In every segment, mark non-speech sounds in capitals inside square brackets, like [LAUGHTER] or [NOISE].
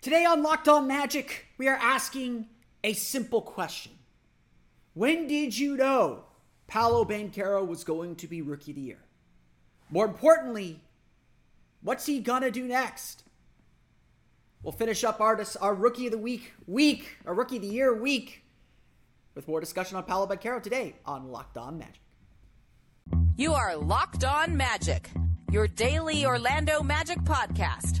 Today on Locked On Magic, we are asking a simple question. When did you know Paolo Banchero was going to be Rookie of the Year? More importantly, what's he gonna do next? We'll finish up our, our Rookie of the Week week, our Rookie of the Year week, with more discussion on Paolo Banchero today on Locked On Magic. You are Locked On Magic, your daily Orlando Magic podcast,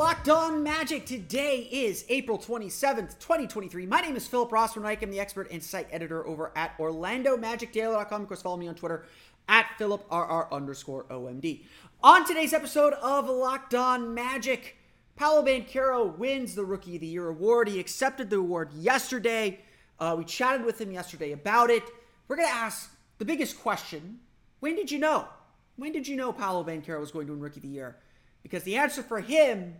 Locked on magic. Today is April 27th, 2023. My name is Philip Rossman-Reich. I'm the expert and site editor over at OrlandoMagicDaily.com. Of course, follow me on Twitter at PhilipRR underscore OMD. On today's episode of Locked On Magic, Paolo Banchero wins the Rookie of the Year award. He accepted the award yesterday. Uh, we chatted with him yesterday about it. We're going to ask the biggest question When did you know? When did you know Paolo Banchero was going to win Rookie of the Year? Because the answer for him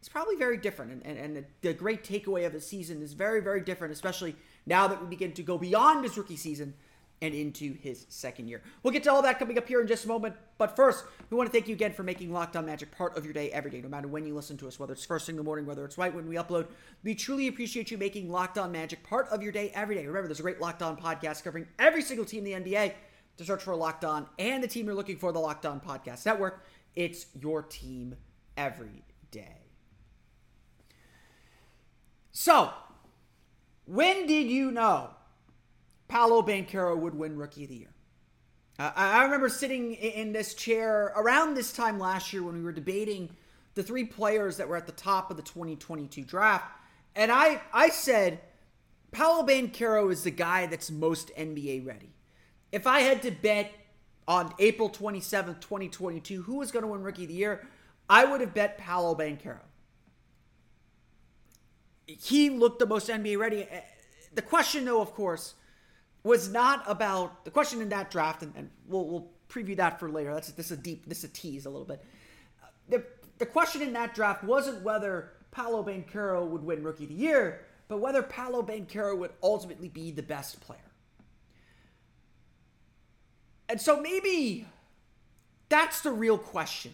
is probably very different. And, and, and the, the great takeaway of the season is very, very different, especially now that we begin to go beyond his rookie season and into his second year. We'll get to all that coming up here in just a moment. But first, we want to thank you again for making Locked On Magic part of your day every day, no matter when you listen to us, whether it's first thing in the morning, whether it's right when we upload. We truly appreciate you making Locked On Magic part of your day every day. Remember, there's a great Locked On podcast covering every single team in the NBA. To search for Locked On and the team you're looking for, the Locked On Podcast Network. It's your team every day. So, when did you know Paolo Banchero would win Rookie of the Year? Uh, I remember sitting in this chair around this time last year when we were debating the three players that were at the top of the 2022 draft, and I I said Paolo Banchero is the guy that's most NBA ready. If I had to bet on April 27th, 2022, who was going to win Rookie of the Year, I would have bet Paolo Banchero. He looked the most NBA ready. Uh, the question, though, of course, was not about the question in that draft, and, and we'll, we'll preview that for later. That's this is a deep, this is a tease a little bit. The the question in that draft wasn't whether Paolo Banchero would win Rookie of the Year, but whether Paolo Banchero would ultimately be the best player. And so maybe that's the real question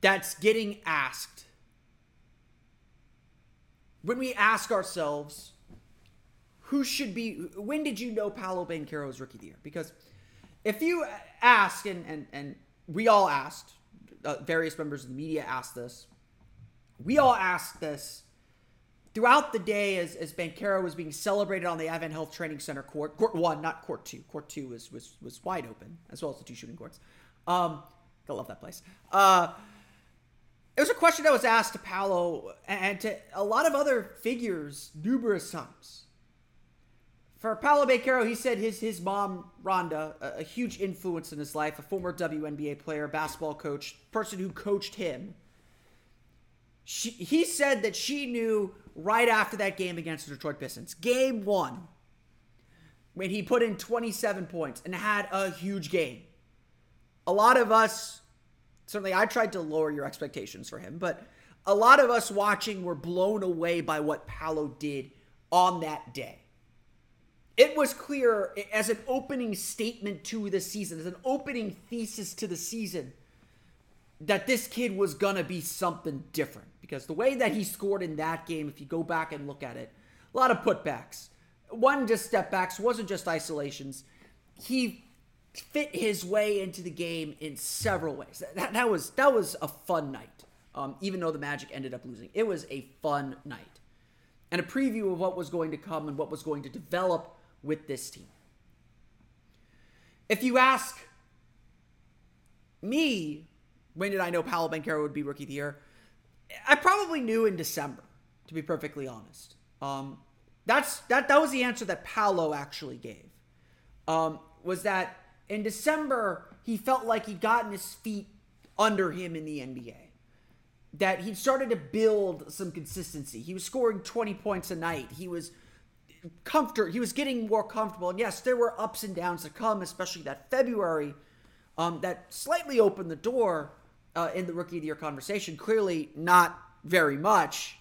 that's getting asked when we ask ourselves who should be when did you know Paolo Banchero's rookie of the year? Because if you ask and and and we all asked, uh, various members of the media asked this. We all asked this throughout the day as, as Banchero was being celebrated on the Advent Health Training Center court, court one, not court two. Court two was was was wide open, as well as the two shooting courts. Um, I love that place. Uh, it was a question that was asked to Paolo and to a lot of other figures numerous times. For Paolo Banchero, he said his his mom Rhonda, a, a huge influence in his life, a former WNBA player, basketball coach, person who coached him. She, he said that she knew right after that game against the Detroit Pistons, game one, when he put in 27 points and had a huge game. A lot of us, certainly I tried to lower your expectations for him, but a lot of us watching were blown away by what Paolo did on that day. It was clear as an opening statement to the season, as an opening thesis to the season, that this kid was going to be something different. Because the way that he scored in that game, if you go back and look at it, a lot of putbacks. One just step backs, wasn't just isolations. He fit his way into the game in several ways. That, that was that was a fun night. Um, even though the Magic ended up losing, it was a fun night, and a preview of what was going to come and what was going to develop with this team. If you ask me, when did I know Paolo Banchero would be rookie of the year? I probably knew in December, to be perfectly honest. Um, that's that that was the answer that Paolo actually gave. Um, was that in December he felt like he'd gotten his feet under him in the NBA. That he'd started to build some consistency. He was scoring 20 points a night. He was comfort. He was getting more comfortable. And yes, there were ups and downs to come, especially that February, um, that slightly opened the door uh, in the rookie of the year conversation. Clearly, not very much.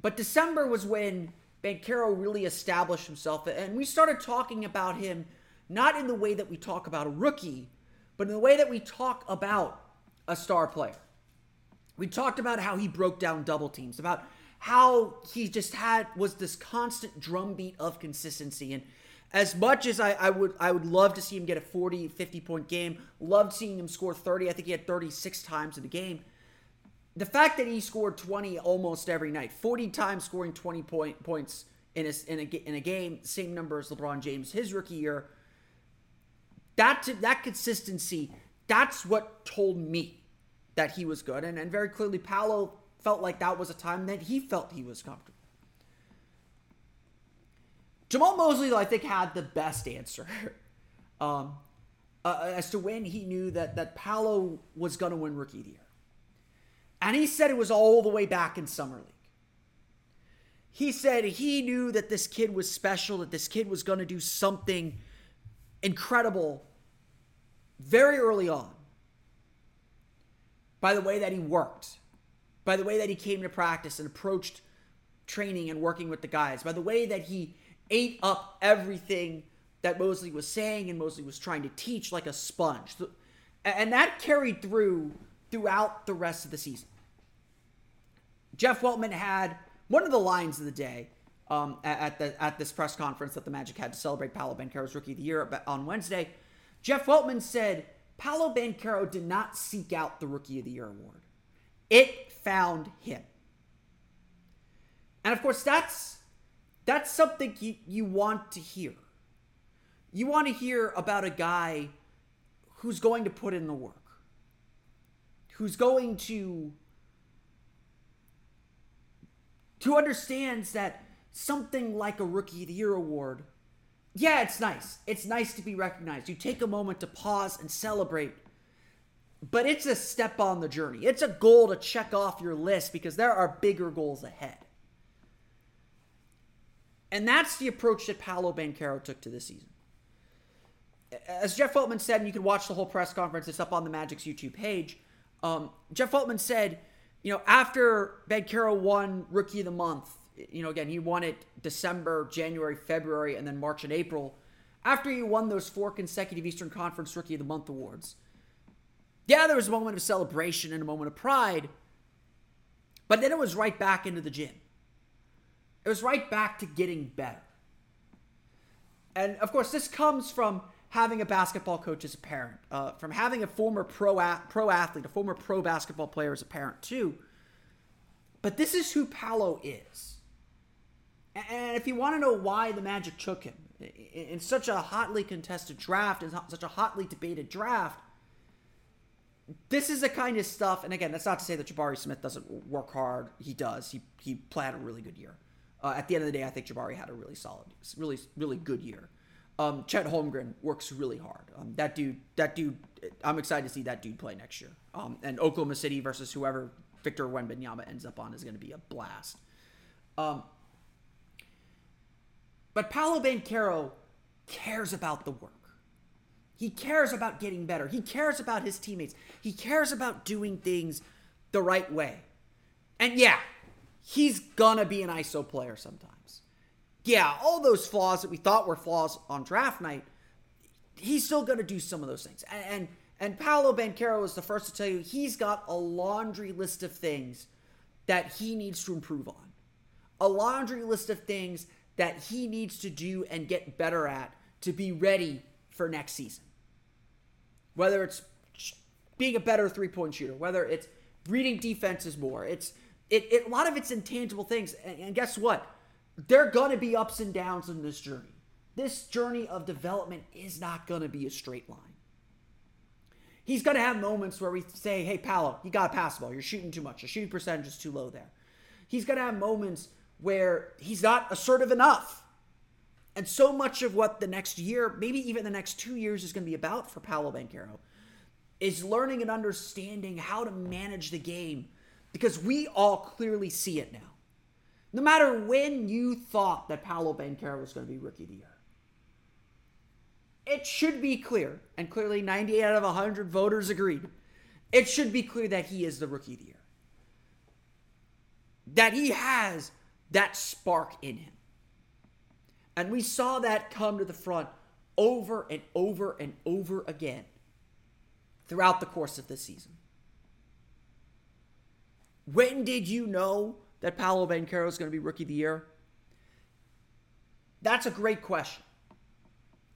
But December was when Banchero really established himself, and we started talking about him not in the way that we talk about a rookie, but in the way that we talk about a star player. We talked about how he broke down double teams, about how he just had was this constant drumbeat of consistency. And as much as I, I, would I would love to see him get a 40 50 point game loved seeing him score 30 i think he had 36 times in the game. The fact that he scored 20 almost every night 40 times scoring 20 point points in a, in a, in a game same number as lebron james his rookie year that that consistency that's what told me that he was good and, and very clearly Paolo felt like that was a time that he felt he was comfortable. Jamahl Mosley, I think had the best answer [LAUGHS] um, uh, as to when he knew that that Paolo was going to win Rookie of the Year, and he said it was all the way back in summer league. He said he knew that this kid was special, that this kid was going to do something incredible very early on by the way that he worked by the way that he came to practice and approached training and working with the guys, by the way that he ate up everything that Mosley was saying and Mosley was trying to teach like a sponge. And that carried through throughout the rest of the season. Jeff Weltman had one of the lines of the day um, at the at this press conference that the Magic had to celebrate Paolo Banchero's Rookie of the Year on Wednesday. Jeff Weltman said Paolo Banchero did not seek out the Rookie of the Year award. It found him. And of course, that's that's something you, you want to hear. You want to hear about a guy who's going to put in the work, who's going to who understands that something like a rookie of the year award yeah it's nice it's nice to be recognized you take a moment to pause and celebrate but it's a step on the journey. It's a goal to check off your list because there are bigger goals ahead. And that's the approach that Paolo Banchero took to this season. As Jeff Weltman said, and you can watch the whole press conference, it's up on the Magic's YouTube page. Um, Jeff Weltman said, you know, after Banchero won Rookie of the Month, you know, again, he won it December, January, February, and then March and April. After he won those four consecutive Eastern Conference Rookie of the Month awards, yeah, there was a moment of celebration and a moment of pride, but then it was right back into the gym. It was right back to getting better. And of course, this comes from having a basketball coach as a parent, uh, from having a former pro, a- pro athlete, a former pro basketball player as a parent, too. But this is who Paolo is. And if you want to know why the Magic took him in such a hotly contested draft, in such a hotly debated draft, this is the kind of stuff, and again, that's not to say that Jabari Smith doesn't work hard. He does. He he had a really good year. Uh, at the end of the day, I think Jabari had a really solid, really really good year. Um, Chet Holmgren works really hard. Um, that dude, that dude, I'm excited to see that dude play next year. Um, and Oklahoma City versus whoever Victor Wembanyama ends up on is going to be a blast. Um, but Paolo Banchero cares about the work. He cares about getting better. He cares about his teammates. He cares about doing things the right way. And yeah, he's gonna be an ISO player sometimes. Yeah, all those flaws that we thought were flaws on draft night, he's still gonna do some of those things. And and, and Paolo Banchero is the first to tell you he's got a laundry list of things that he needs to improve on. A laundry list of things that he needs to do and get better at to be ready for next season whether it's being a better three point shooter, whether it's reading defenses more. It's it, it a lot of it's intangible things. And, and guess what? There are gonna be ups and downs in this journey. This journey of development is not gonna be a straight line. He's going to have moments where we say, hey, Paolo, you got a pass ball. You're shooting too much. Your shooting percentage is too low there. He's going to have moments where he's not assertive enough. And so much of what the next year, maybe even the next two years, is going to be about for Paolo Banchero is learning and understanding how to manage the game because we all clearly see it now. No matter when you thought that Paolo Banchero was going to be Rookie of the Year, it should be clear, and clearly 98 out of 100 voters agreed, it should be clear that he is the Rookie of the Year. That he has that spark in him. And we saw that come to the front over and over and over again throughout the course of the season. When did you know that Paolo Banchero is going to be Rookie of the Year? That's a great question.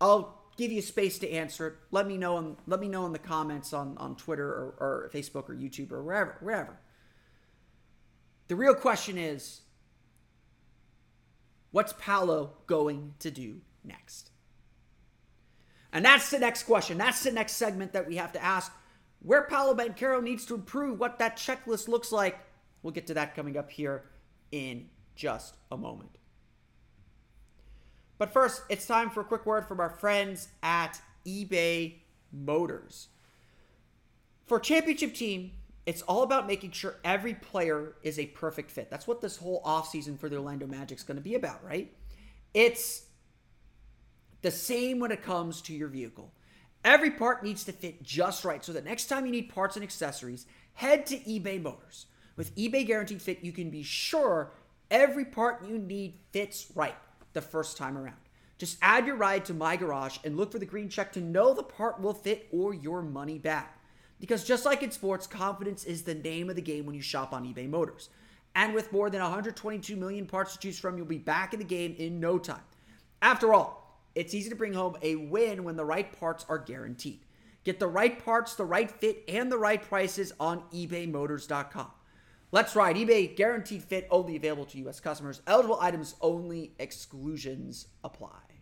I'll give you space to answer it. Let me know in, let me know in the comments on, on Twitter or, or Facebook or YouTube or wherever, wherever. The real question is, what's Paolo going to do next? And that's the next question. That's the next segment that we have to ask. Where Paolo Banchero needs to improve, what that checklist looks like. We'll get to that coming up here in just a moment. But first, it's time for a quick word from our friends at eBay Motors. For championship team, it's all about making sure every player is a perfect fit. That's what this whole offseason for the Orlando Magic is going to be about, right? It's the same when it comes to your vehicle. Every part needs to fit just right so that next time you need parts and accessories, head to eBay Motors. With eBay Guaranteed Fit, you can be sure every part you need fits right the first time around. Just add your ride to My Garage and look for the green check to know the part will fit or your money back. Because just like in sports, confidence is the name of the game when you shop on eBay Motors. And with more than 122 million parts to choose from, you'll be back in the game in no time. After all, it's easy to bring home a win when the right parts are guaranteed. Get the right parts, the right fit, and the right prices on ebaymotors.com. Let's ride. eBay guaranteed fit only available to U.S. customers. Eligible items only. Exclusions apply.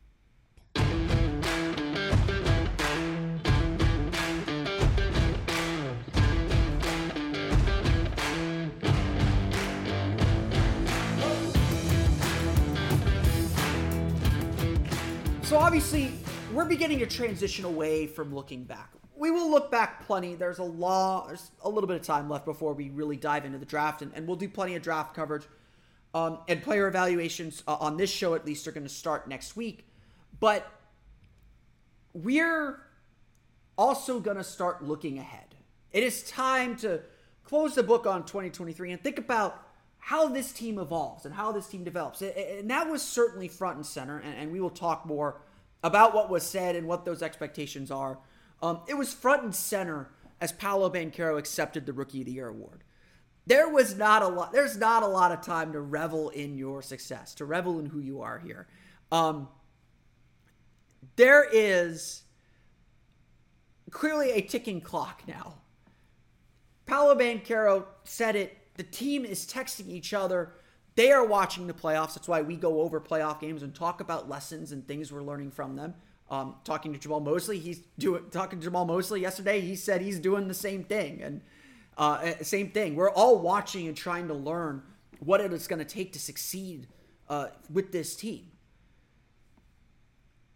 So obviously, we're beginning to transition away from looking back. We will look back plenty. There's a law, there's a little bit of time left before we really dive into the draft, and, and we'll do plenty of draft coverage. Um, and player evaluations uh, on this show, at least, are going to start next week. But we're also going to start looking ahead. It is time to close the book on 2023 and think about how this team evolves and how this team develops. And that was certainly front and center, and we will talk more about what was said and what those expectations are. Um, it was front and center as Paolo Banchero accepted the Rookie of the Year award. There was not a lot. There's not a lot of time to revel in your success, to revel in who you are here. Um, there is clearly a ticking clock now. Paolo Banchero said it. The team is texting each other. They are watching the playoffs. That's why we go over playoff games and talk about lessons and things we're learning from them. Um, talking to Jamahl Mosley, he's doing talking to Jamahl Mosley yesterday. He said he's doing the same thing, and uh, eh, same thing. We're all watching and trying to learn what it is going to take to succeed uh, with this team.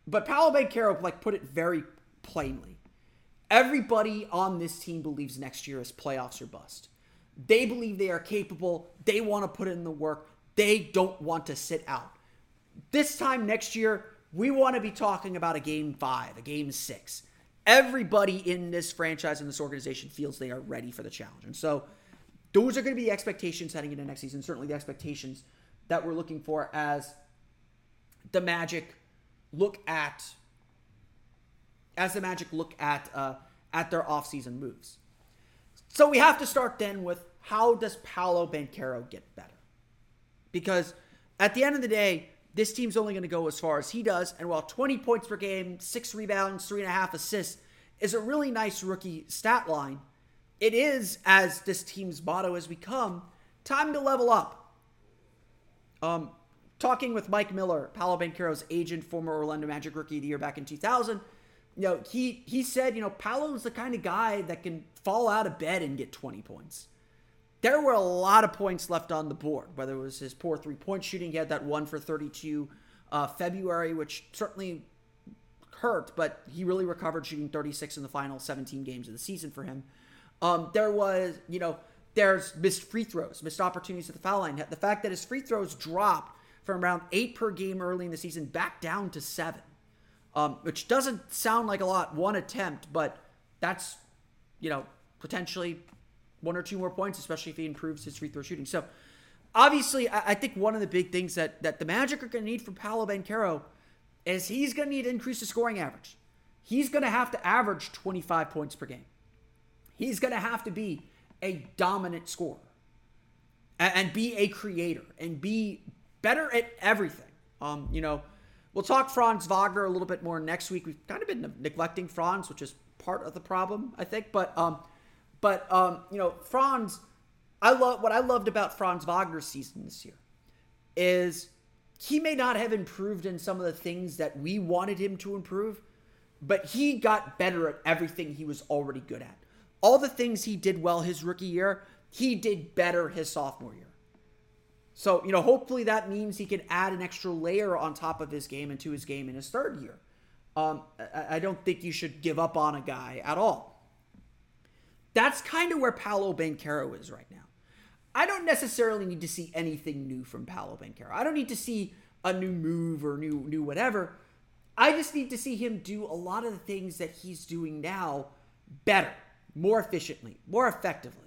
But Paolo Banchero like put it very plainly. Everybody on this team believes next year is playoffs or bust. They believe they are capable. They want to put in the work. They don't want to sit out. This time next year, we want to be talking about a game five, a game six. Everybody in this franchise and this organization feels they are ready for the challenge. And so those are going to be the expectations heading into next season. Certainly the expectations that we're looking for as the Magic look at as the Magic look at uh, at their offseason moves. So we have to start then with how does Paolo Banchero get better? Because at the end of the day, this team's only going to go as far as he does. And while 20 points per game, six rebounds, three and a half assists is a really nice rookie stat line, it is, as this team's motto has become, time to level up. Um, talking with Mike Miller, Paolo Banchero's agent, former Orlando Magic Rookie of the Year back in 2000, you know, he he said, you know, Paolo's the kind of guy that can fall out of bed and get 20 points. There were a lot of points left on the board, whether it was his poor three point shooting. He had that one for 32 uh, February, which certainly hurt, but he really recovered shooting 36 in the final 17 games of the season for him. Um, there was, you know, there's missed free throws, missed opportunities at the foul line. The fact that his free throws dropped from around eight per game early in the season back down to seven um, which doesn't sound like a lot, one attempt, but that's, you know, potentially one or two more points, especially if he improves his free throw shooting. So, obviously, I, I think one of the big things that, that the Magic are going to need from Paolo Banchero is he's going to need to increase the scoring average. He's going to have to average 25 points per game. He's going to have to be a dominant scorer and, and be a creator and be better at everything. Um, you know, We'll talk Franz Wagner a little bit more next week. We've kind of been neglecting Franz, which is part of the problem, I think. But um, but um, you know, Franz, I love what I loved about Franz Wagner's season this year is he may not have improved in some of the things that we wanted him to improve, but he got better at everything he was already good at. All the things he did well his rookie year, he did better his sophomore year. So, you know, hopefully that means he can add an extra layer on top of his game into his game in his third year. Um, I, I don't think you should give up on a guy at all. That's kind of where Paolo Banchero is right now. I don't necessarily need to see anything new from Paolo Banchero. I don't need to see a new move or new new whatever. I just need to see him do a lot of the things that he's doing now better, more efficiently, more effectively.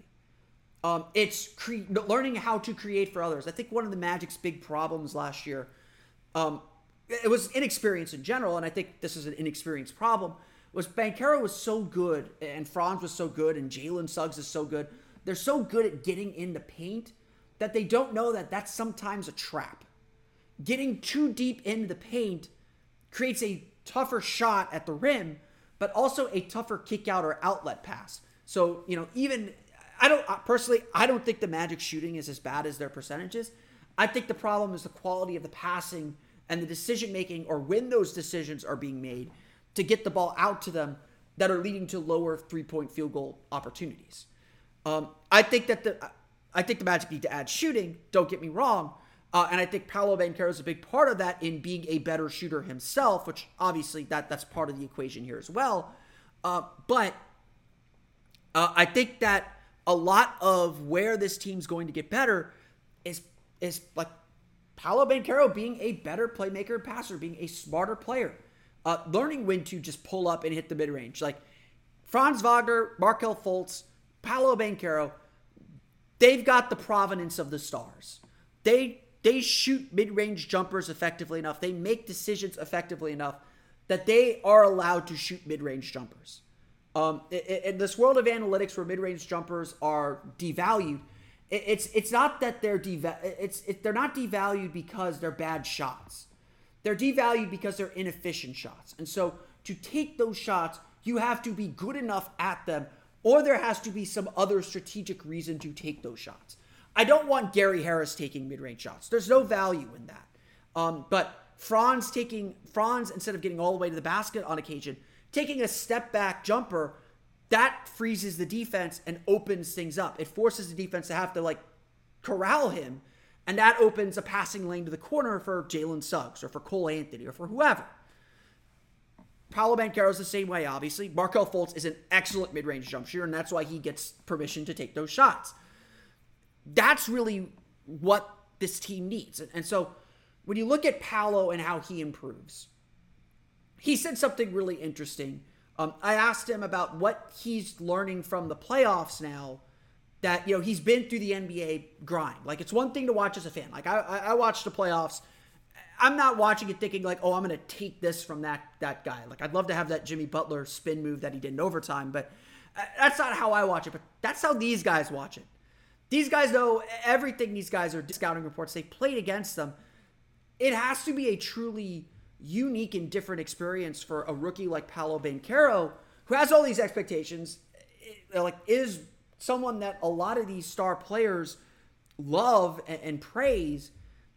Um, it's cre- learning how to create for others. I think one of the Magic's big problems last year, um, it was inexperience in general, and I think this is an inexperienced problem. Was Banchero was so good, and Franz was so good, and Jalen Suggs is so good. They're so good at getting in the paint that they don't know that that's sometimes a trap. Getting too deep into the paint creates a tougher shot at the rim, but also a tougher kick out or outlet pass. So, you know, even I don't personally. I don't think the Magic shooting is as bad as their percentages. I think the problem is the quality of the passing and the decision making, or when those decisions are being made to get the ball out to them that are leading to lower three point field goal opportunities. Um, I think that the I think the Magic need to add shooting. Don't get me wrong. Uh, and I think Paolo Banchero is a big part of that in being a better shooter himself, which obviously that that's part of the equation here as well. Uh, but uh, I think that a lot of where this team's going to get better is is like Paolo Banchero being a better playmaker and passer, being a smarter player, uh, learning when to just pull up and hit the mid range. Like Franz Wagner, Markelle Fultz, Paolo Banchero, they've got the provenance of the stars. They they shoot mid range jumpers effectively enough. They make decisions effectively enough that they are allowed to shoot mid range jumpers. Um, in this world of analytics where mid-range jumpers are devalued, it's it's not that they're deva- it's it, they're not devalued because they're bad shots. They're devalued because they're inefficient shots. And so to take those shots, you have to be good enough at them, or there has to be some other strategic reason to take those shots. I don't want Gary Harris taking mid-range shots. There's no value in that. Um, but Franz taking Franz instead of getting all the way to the basket on occasion taking a step back jumper, that freezes the defense and opens things up. It forces the defense to have to like corral him, and that opens a passing lane to the corner for Jalen Suggs or for Cole Anthony or for whoever. Paolo Banchero's the same way, obviously. Markelle Fultz is an excellent mid range jump shooter, and that's why he gets permission to take those shots. That's really what this team needs. And so when you look at Paolo and how he improves, he said something really interesting. Um, I asked him about what he's learning from the playoffs now that, you know, he's been through the NBA grind. Like, it's one thing to watch as a fan. Like, I, I watched the playoffs. I'm not watching it thinking like, oh, I'm going to take this from that that guy. Like, I'd love to have that Jimmy Butler spin move that he did in overtime, but uh, that's not how I watch it. But that's how these guys watch it. These guys know everything. These guys are scouting reports. They played against them. It has to be a truly unique and different experience for a rookie like Paolo Banchero, who has all these expectations, eh, like is someone that a lot of these star players love and, and praise.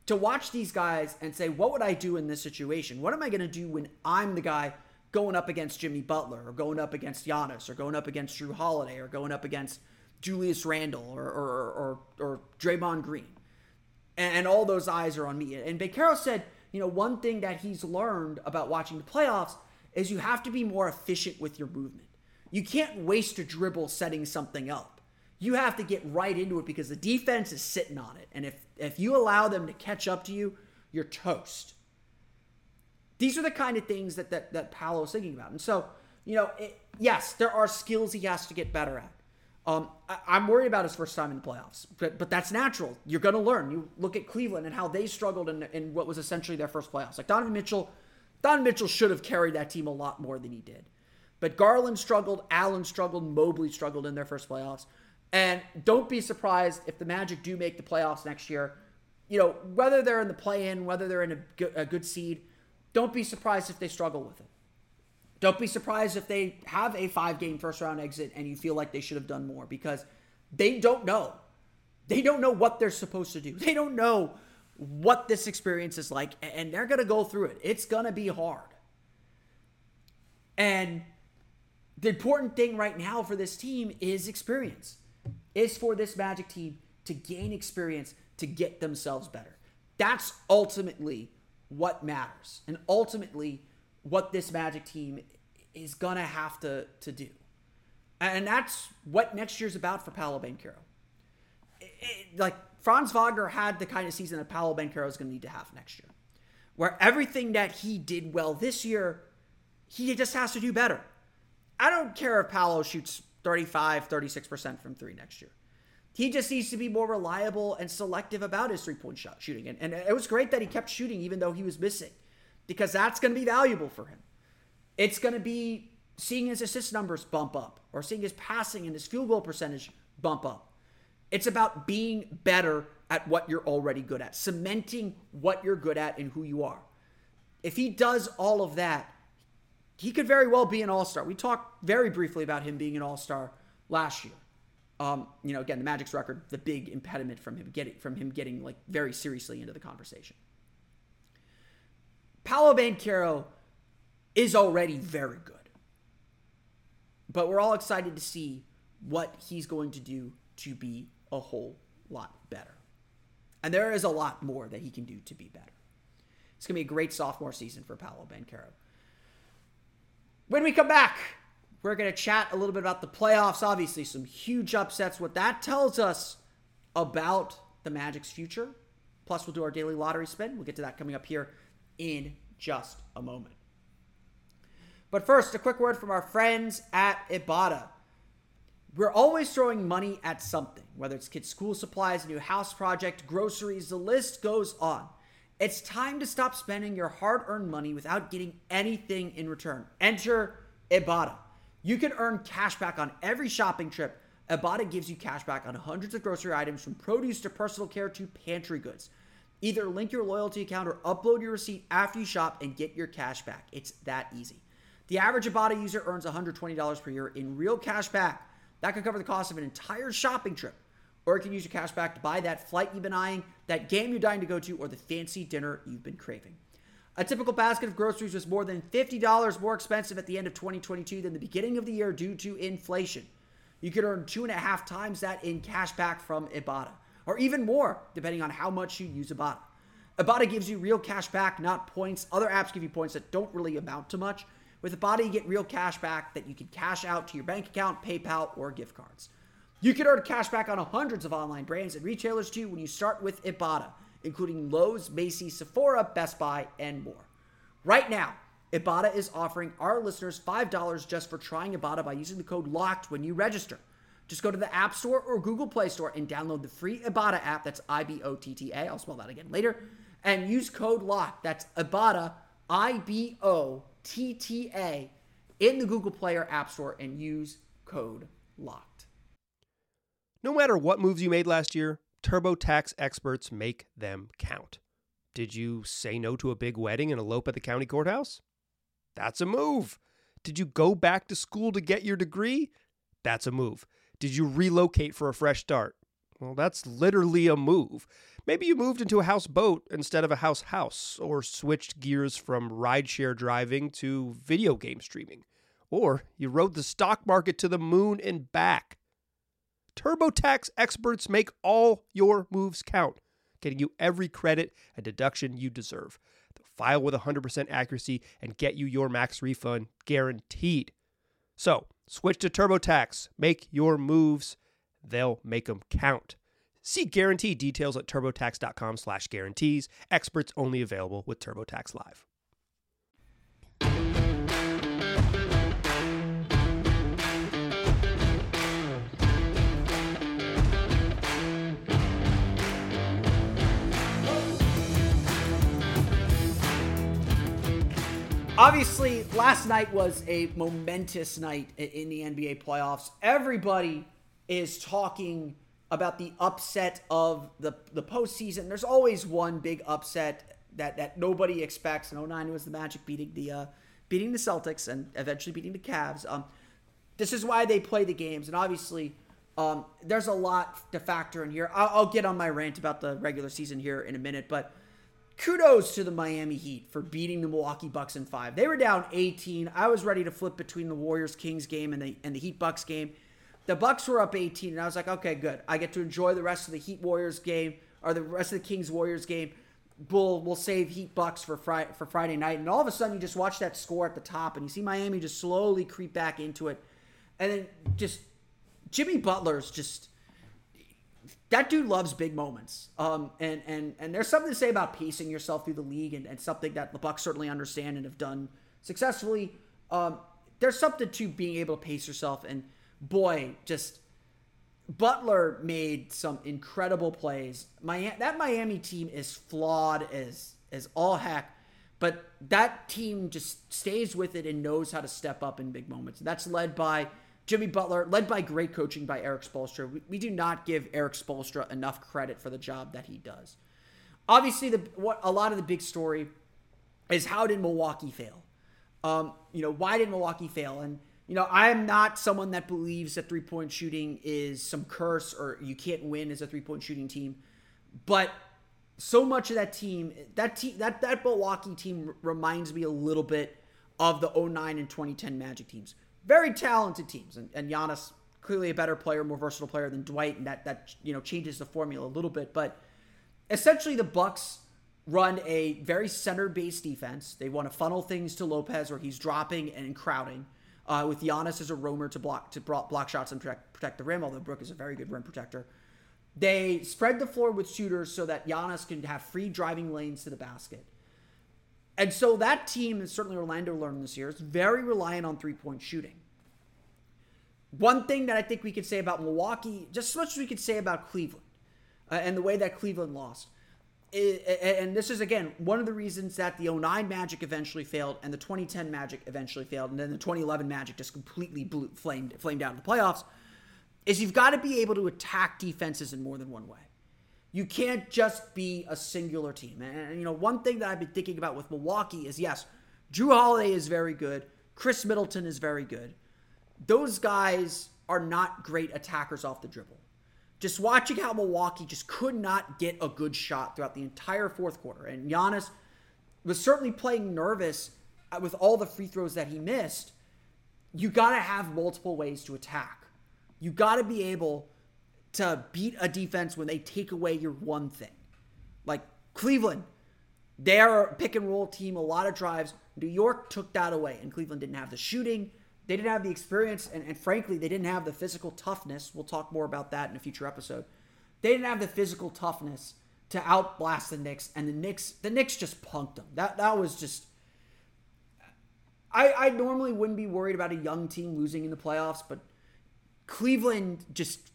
To watch these guys and say, what would I do in this situation? What am I going to do when I'm the guy going up against Jimmy Butler or going up against Giannis or going up against Jrue Holiday or going up against Julius Randle or or or, or Draymond Green, and, and, all those eyes are on me. And Banchero said, you know, one thing that he's learned about watching the playoffs is you have to be more efficient with your movement. You can't waste a dribble setting something up. You have to get right into it because the defense is sitting on it, and if if you allow them to catch up to you, you're toast. These are the kind of things that that that Paolo's thinking about, and so you know, it, yes, there are skills he has to get better at. Um, I, am worried about his first time in the playoffs, but but that's natural. You're going to learn. You look at Cleveland and how they struggled in, in what was essentially their first playoffs. Like Donovan Mitchell, Donovan Mitchell should have carried that team a lot more than he did. But Garland struggled, Allen struggled, Mobley struggled in their first playoffs. And don't be surprised if the Magic do make the playoffs next year. You know, whether they're in the play in, whether they're in a a good seed, don't be surprised if they struggle with it. Don't be surprised if they have a five game first round exit and you feel like they should have done more because they don't know. They don't know what they're supposed to do. They don't know what this experience is like, and they're going to go through it. It's going to be hard. And the important thing right now for this team is experience, is for this Magic team to gain experience to get themselves better. That's ultimately what matters. And ultimately, what this Magic team is gonna have to to do, and that's what next year's about for Paolo Banchero. like Franz Wagner had the kind of season that Paolo Banchero is gonna need to have next year, where everything that he did well this year, he just has to do better. I don't care if Paolo shoots 35, 36% from three next year. He just needs to be more reliable and selective about his three point shot shooting. And, and it was great that he kept shooting even though he was missing because that's going to be valuable for him. It's going to be seeing his assist numbers bump up or seeing his passing and his field goal percentage bump up. It's about being better at what you're already good at, cementing what you're good at and who you are. If he does all of that, he could very well be an all star. We talked very briefly about him being an all star last year. Um, you know, again, the Magic's record, the big impediment from him getting from him getting like very seriously into the conversation. Paolo Banchero is already very good. But we're all excited to see what he's going to do to be a whole lot better. And there is a lot more that he can do to be better. It's going to be a great sophomore season for Paolo Banchero. When we come back, we're going to chat a little bit about the playoffs. Obviously, some huge upsets. What that tells us about the Magic's future. Plus, we'll do our daily lottery spin. We'll get to that coming up here in just a moment. But first, a quick word from our friends at Ibotta. We're always throwing money at something, whether it's kids' school supplies, a new house project, groceries, the list goes on. It's time to stop spending your hard earned money without getting anything in return. Enter Ibotta. You can earn cash back on every shopping trip. Ibotta gives you cash back on hundreds of grocery items from produce to personal care to pantry goods. Either link your loyalty account or upload your receipt after you shop and get your cash back. It's that easy. The average Ibotta user earns $120 per year in real cash back. That could cover the cost of an entire shopping trip. Or you can use your cash back to buy that flight you've been eyeing, that game you're dying to go to, or the fancy dinner you've been craving. A typical basket of groceries was more than $50 more expensive at the end of 2022 than the beginning of the year due to inflation. You could earn two and a half times that in cash back from Ibotta, or even more, depending on how much you use Ibotta. Ibotta gives you real cash back, not points. Other apps give you points that don't really amount to much With Ibotta, you get real cash back that you can cash out to your bank account, PayPal, or gift cards. You can earn cash back on hundreds of online brands and retailers too when you start with Ibotta, including Lowe's, Macy's, Sephora, Best Buy, and more. Right now, Ibotta is offering our listeners $5 just for trying Ibotta by using the code LOCKED when you register. Just go to the App Store or Google Play Store and download the free Ibotta app. That's I B O T T A. I'll spell that again later. And use code LOCK. That's Ibotta, I B O T T A, in the Google Play or App Store and use code LOCKED. No matter what moves you made last year, TurboTax experts make them count. Did you say no to a big wedding and elope at the county courthouse? That's a move. Did you go back to school to get your degree? That's a move. Did you relocate for a fresh start? Well, that's literally a move. Maybe you moved into a houseboat instead of a house house, or switched gears from rideshare driving to video game streaming. Or you rode the stock market to the moon and back. TurboTax experts make all your moves count, getting you every credit and deduction you deserve. They'll file with 100% accuracy and get you your max refund guaranteed. So, switch to TurboTax. Make your moves. They'll make them count. See guarantee details at turbotax.com slash guarantees. Experts only available with TurboTax Live. Obviously, last night was a momentous night in the NBA playoffs. Everybody is talking about the upset of the the postseason. There's always one big upset that that nobody expects. And 09 was the Magic beating the uh, beating the Celtics and eventually beating the Cavs. Um, this is why they play the games, and obviously, um, there's a lot to factor in here. I'll, I'll get on my rant about the regular season here in a minute, but kudos to the Miami Heat for beating the Milwaukee Bucks in five. They were down 18. I was ready to flip between the Warriors Kings game and the and the Heat Bucks game. The Bucks were up 18, and I was like, okay, good. I get to enjoy the rest of the Heat Warriors game or the rest of the Kings Warriors game. We'll we'll save Heat Bucks for Friday for Friday night. And all of a sudden, you just watch that score at the top, and you see Miami just slowly creep back into it, and then just Jimmy Butler's just that dude loves big moments. Um, and and and there's something to say about pacing yourself through the league, and, and something that the Bucks certainly understand and have done successfully. Um, there's something to being able to pace yourself, and boy, just Butler made some incredible plays. Miami, that Miami team is flawed as as all heck, but that team just stays with it and knows how to step up in big moments. That's led by Jimmy Butler, led by great coaching by Erik Spoelstra. We, we do not give Erik Spoelstra enough credit for the job that he does. Obviously, the what a lot of the big story is how did Milwaukee fail? Um, you know, why did Milwaukee fail? And you know, I am not someone that believes that three point shooting is some curse or you can't win as a three point shooting team. But so much of that team, that team, that that Milwaukee team reminds me a little bit of the 09 and 2010 Magic teams. Very talented teams, and, and Giannis clearly a better player, more versatile player than Dwight, and that that you know changes the formula a little bit. But essentially, the Bucks run a very center-based defense. They want to funnel things to Lopez, where he's dropping and crowding. Uh, with Giannis as a roamer to block to block shots and protect, protect the rim, although Brook is a very good rim protector. They spread the floor with shooters so that Giannis can have free driving lanes to the basket. And so that team, and certainly Orlando learned this year, is very reliant on three point shooting. One thing that I think we could say about Milwaukee, just as much as we could say about Cleveland uh, and the way that Cleveland lost, i- i- and this is again one of the reasons that the 09 Magic eventually failed and the 2010 Magic eventually failed, and then the 2011 Magic just completely blew, flamed flamed out of the playoffs, is you've got to be able to attack defenses in more than one way. You can't just be a singular team. And, you know, one thing that I've been thinking about with Milwaukee is yes, Jrue Holiday is very good. Khris Middleton is very good. Those guys are not great attackers off the dribble. Just watching how Milwaukee just could not get a good shot throughout the entire fourth quarter. And Giannis was certainly playing nervous with all the free throws that he missed. You got to have multiple ways to attack. You got to be able to beat a defense when they take away your one thing. Like Cleveland, they're a pick and roll team, a lot of drives. New York took that away, and Cleveland didn't have the shooting. They didn't have the experience, and, and frankly, they didn't have the physical toughness. We'll talk more about that in a future episode. They didn't have the physical toughness to outblast the Knicks, and the Knicks, the Knicks just punked them. That that was just. I I normally wouldn't be worried about a young team losing in the playoffs, but Cleveland just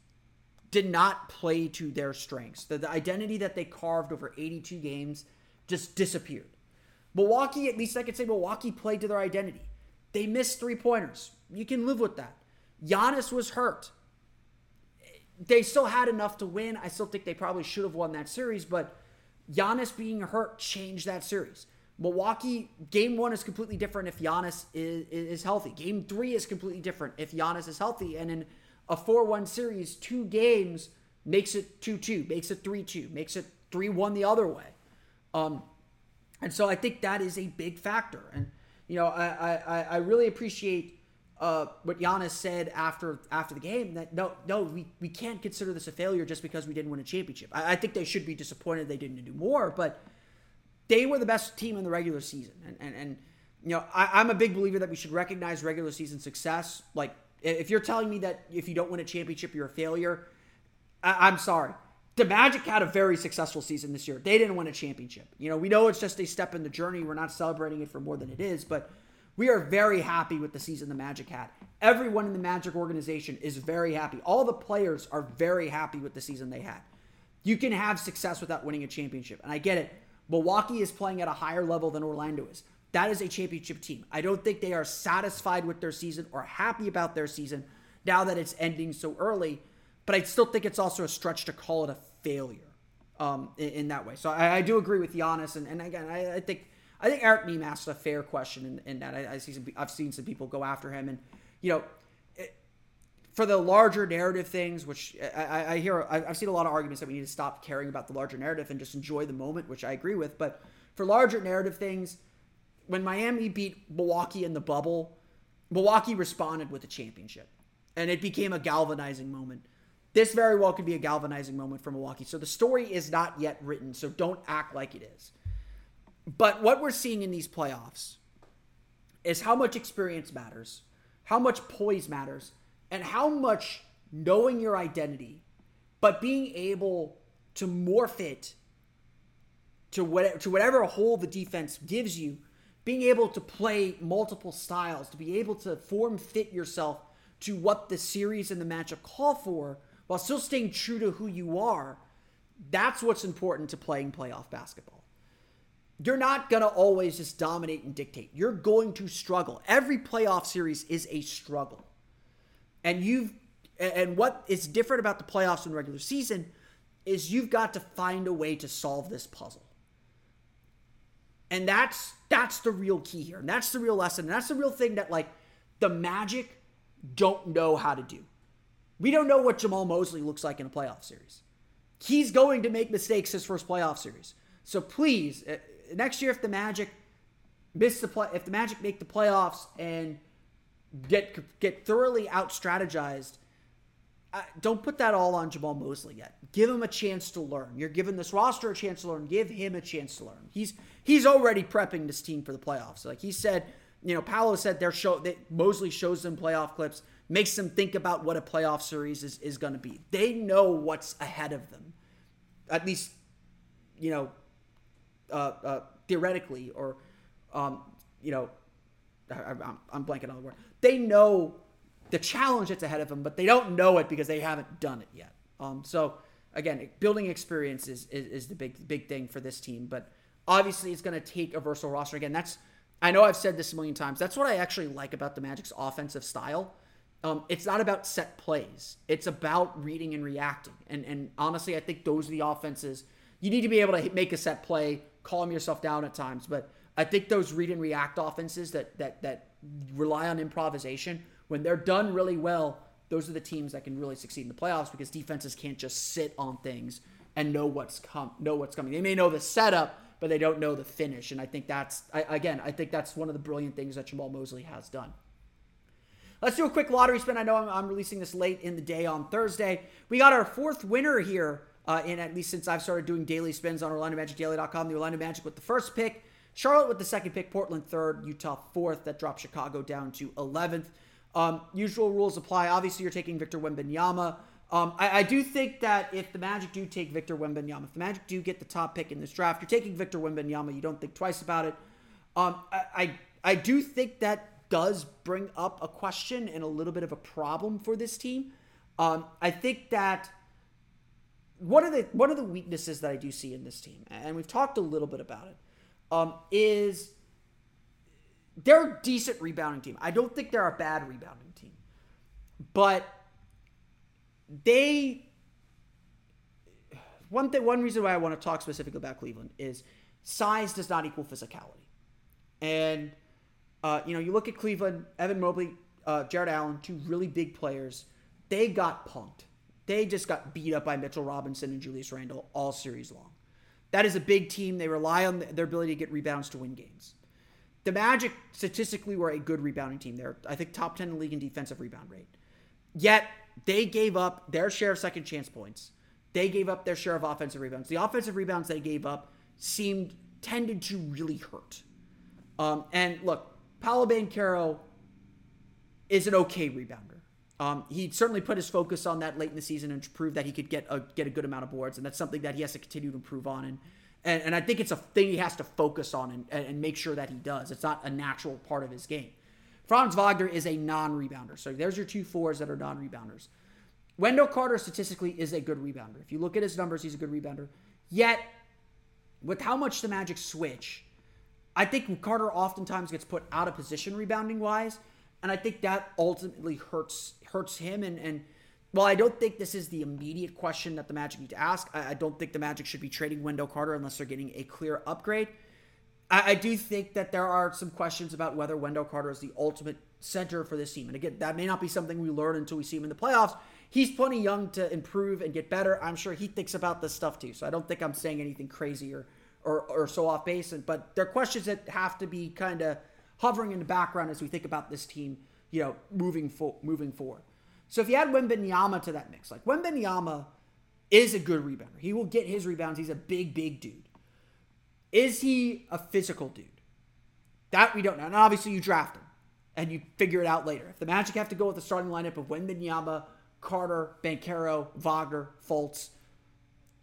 did not play to their strengths. The, the identity that they carved over 82 games just disappeared. Milwaukee, at least I could say Milwaukee played to their identity. They missed three pointers. You can live with that. Giannis was hurt. They still had enough to win. I still think they probably should have won that series, but Giannis being hurt changed that series. Milwaukee, game one is completely different if Giannis is, is healthy. Game three is completely different if Giannis is healthy. And in a 4 1 series, two games makes it 2 2, makes it 3 2, makes it 3 1 the other way. Um, and so I think that is a big factor. And, you know, I, I, I really appreciate uh, what Giannis said after after the game that no, no, we, we can't consider this a failure just because we didn't win a championship. I, I think they should be disappointed they didn't do more, but they were the best team in the regular season. And, and, and you know, I, I'm a big believer that we should recognize regular season success. Like, if you're telling me that if you don't win a championship, you're a failure, I, I'm sorry. The Magic had a very successful season this year. They didn't win a championship. You know, we know it's just a step in the journey. We're not celebrating it for more than it is, but we are very happy with the season the Magic had. Everyone in the Magic organization is very happy. All the players are very happy with the season they had. You can have success without winning a championship. And I get it. Milwaukee is playing at a higher level than Orlando is. That is a championship team. I don't think they are satisfied with their season or happy about their season now that it's ending so early. But I still think it's also a stretch to call it a failure um, in, in, that way. So I, I, do agree with Giannis, and, and again, I, I, think I think Eric Nehm asked a fair question in, in that. I, I, see some, I've seen some people go after him, and you know, it, for the larger narrative things, which I hear, I've seen a lot of arguments that we need to stop caring about the larger narrative and just enjoy the moment, which I agree with. But for larger narrative things, when Miami beat Milwaukee in the bubble, Milwaukee responded with a championship, and it became a galvanizing moment. This very well could be a galvanizing moment for Milwaukee. So the story is not yet written, so don't act like it is. But what we're seeing in these playoffs is how much experience matters, how much poise matters, and how much knowing your identity, but being able to morph it to whatever, to whatever hole the defense gives you being able to play multiple styles, to be able to form fit yourself to what the series and the matchup call for while still staying true to who you are, that's what's important to playing playoff basketball. You're not going to always just dominate and dictate. You're going to struggle. Every playoff series is a struggle. And you've and what is different about the playoffs and regular season is you've got to find a way to solve this puzzle. And that's that's the real key here. And that's the real lesson. And that's the real thing that like the Magic don't know how to do. We don't know what Jamahl Mosley looks like in a playoff series. He's going to make mistakes his first playoff series. So please, uh, next year if the Magic miss the play, if the Magic make the playoffs and get get thoroughly out strategized, don't put that all on Jamahl Mosley yet. Give him a chance to learn. You're giving this roster a chance to learn. Give him a chance to learn. He's he's already prepping this team for the playoffs. Like he said, you know, Paolo said their show that Mosley shows them playoff clips, makes them think about what a playoff series is, is going to be. They know what's ahead of them, at least, you know, uh, uh, theoretically, or um, you know, I, I'm blanking on the word. They know the challenge that's ahead of them, but they don't know it because they haven't done it yet. Um, so again, building experience is, is, is the big big thing for this team. But obviously, it's going to take a versatile roster. Again, that's I know I've said this a million times. That's what I actually like about the Magic's offensive style. Um, it's not about set plays. It's about reading and reacting. And and honestly, I think those are the offenses you need to be able to make a set play, calm yourself down at times. But I think those read and react offenses that that that rely on improvisation when they're done really well, those are the teams that can really succeed in the playoffs because defenses can't just sit on things and know what's com- know what's coming. They may know the setup, but they don't know the finish. And I think that's I, again, I think that's one of the brilliant things that Jamahl Mosley has done. Let's do a quick lottery spin. I know I'm, I'm releasing this late in the day on Thursday. We got our fourth winner here, uh, in at least since I've started doing daily spins on OrlandoMagicDaily.com. The Orlando Magic with the first pick Charlotte with the second pick, Portland third, Utah fourth. That dropped Chicago down to 11th. Um, usual rules apply. Obviously, you're taking Victor Wembanyama. Um, I, I, do think that if the Magic do take Victor Wembanyama, if the Magic do get the top pick in this draft, you're taking Victor Wembanyama. You don't think twice about it. Um, I, I, I do think that does bring up a question and a little bit of a problem for this team. Um, I think that one of the one of the weaknesses that I do see in this team, and we've talked a little bit about it, um, is they're a decent rebounding team. I don't think they're a bad rebounding team, but they one thing one reason why I want to talk specifically about Cleveland is size does not equal physicality, and uh, you know you look at Cleveland, Evan Mobley, uh, Jarrett Allen, two really big players. They got punked. They just got beat up by Mitchell Robinson and Julius Randle all series long. That is a big team. They rely on their ability to get rebounds to win games. The Magic statistically were a good rebounding team. They're, I think, top 10 in the league in defensive rebound rate. Yet they gave up their share of second chance points. They gave up their share of offensive rebounds. The offensive rebounds they gave up seemed tended to really hurt. Um, and look, Paolo Banchero is an okay rebounder. Um, he certainly put his focus on that late in the season and proved that he could get a get a good amount of boards, and that's something that he has to continue to improve on. And and, and I think it's a thing he has to focus on and, and make sure that he does. It's not a natural part of his game. Franz Wagner is a non-rebounder, so there's your two fours that are non-rebounders. Wendell Carter statistically is a good rebounder. If you look at his numbers, he's a good rebounder. Yet, with how much the Magic switch, I think Carter oftentimes gets put out of position rebounding wise, and I think that ultimately hurts hurts him. And and while I don't think this is the immediate question that the Magic need to ask, I, I don't think the Magic should be trading Wendell Carter unless they're getting a clear upgrade. I, I do think that there are some questions about whether Wendell Carter is the ultimate center for this team. And again, that may not be something we learn until we see him in the playoffs. He's plenty young to improve and get better. I'm sure he thinks about this stuff too. So I don't think I'm saying anything crazy or or, or so off base. And, But there are questions that have to be kind of hovering in the background as we think about this team, you know, moving fo- moving forward. So if you add Wembanyama to that mix, like Wembanyama is a good rebounder. He will get his rebounds. He's a big, big dude. Is he a physical dude? That we don't know. And obviously you draft him and you figure it out later. If the Magic have to go with the starting lineup of Wembanyama, Carter, Banchero, Wagner, Fultz,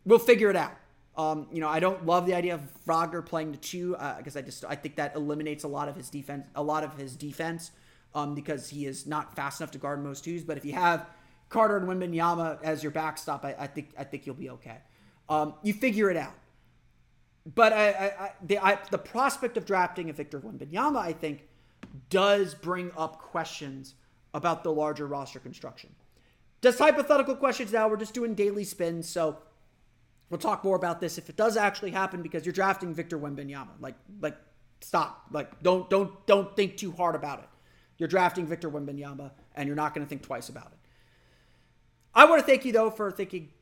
we'll figure it out. Um, you know, I don't love the idea of Wagner playing the two because uh, I just I think that eliminates a lot of his defense, a lot of his defense, um, because he is not fast enough to guard most twos. But if you have Carter and Wembanyama as your backstop, I, I think I think you'll be okay. Um, you figure it out. But I, I, the, the prospect of drafting a Victor Wembanyama, I think, does bring up questions about the larger roster construction. Just hypothetical questions now. We're just doing daily spins, so We'll talk more about this if it does actually happen because you're drafting Victor Wembanyama. Like, like, stop. Like, don't, don't, don't think too hard about it. You're drafting Victor Wembanyama, and you're not going to think twice about it. I want to thank you though for thinking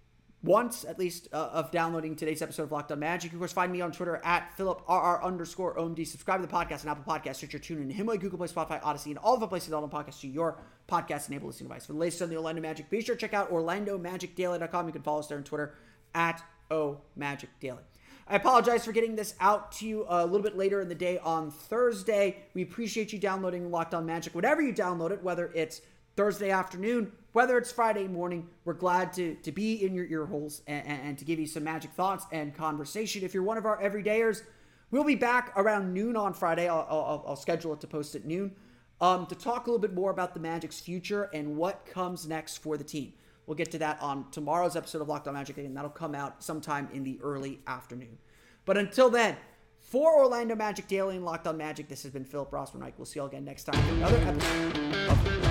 once at least uh, of downloading today's episode of Locked On Magic. Of course, find me on Twitter at PhilipRR underscore OMD. Subscribe to the podcast on Apple Podcasts, Stitcher, TuneIn, Himalaya, Google Play, Spotify, Odyssey, and all the places on the podcast to your podcast enabled listening device. For the latest on the Orlando Magic, be sure to check out OrlandoMagicDaily.com. You can follow us there on Twitter at O Magic Daily. I apologize for getting this out to you a little bit later in the day on Thursday. We appreciate you downloading Locked On Magic. Whatever you download it, whether it's Thursday afternoon, whether it's Friday morning, we're glad to, to be in your ear holes and, and to give you some magic thoughts and conversation. If you're one of our everydayers, we'll be back around noon on Friday. I'll, I'll, I'll schedule it to post at noon um, to talk a little bit more about the Magic's future and what comes next for the team. We'll get to that on tomorrow's episode of Locked On Magic, and that'll come out sometime in the early afternoon. But until then, for Orlando Magic Daily and Locked On Magic, this has been Philip Rossman We'll see you all again next time for another episode of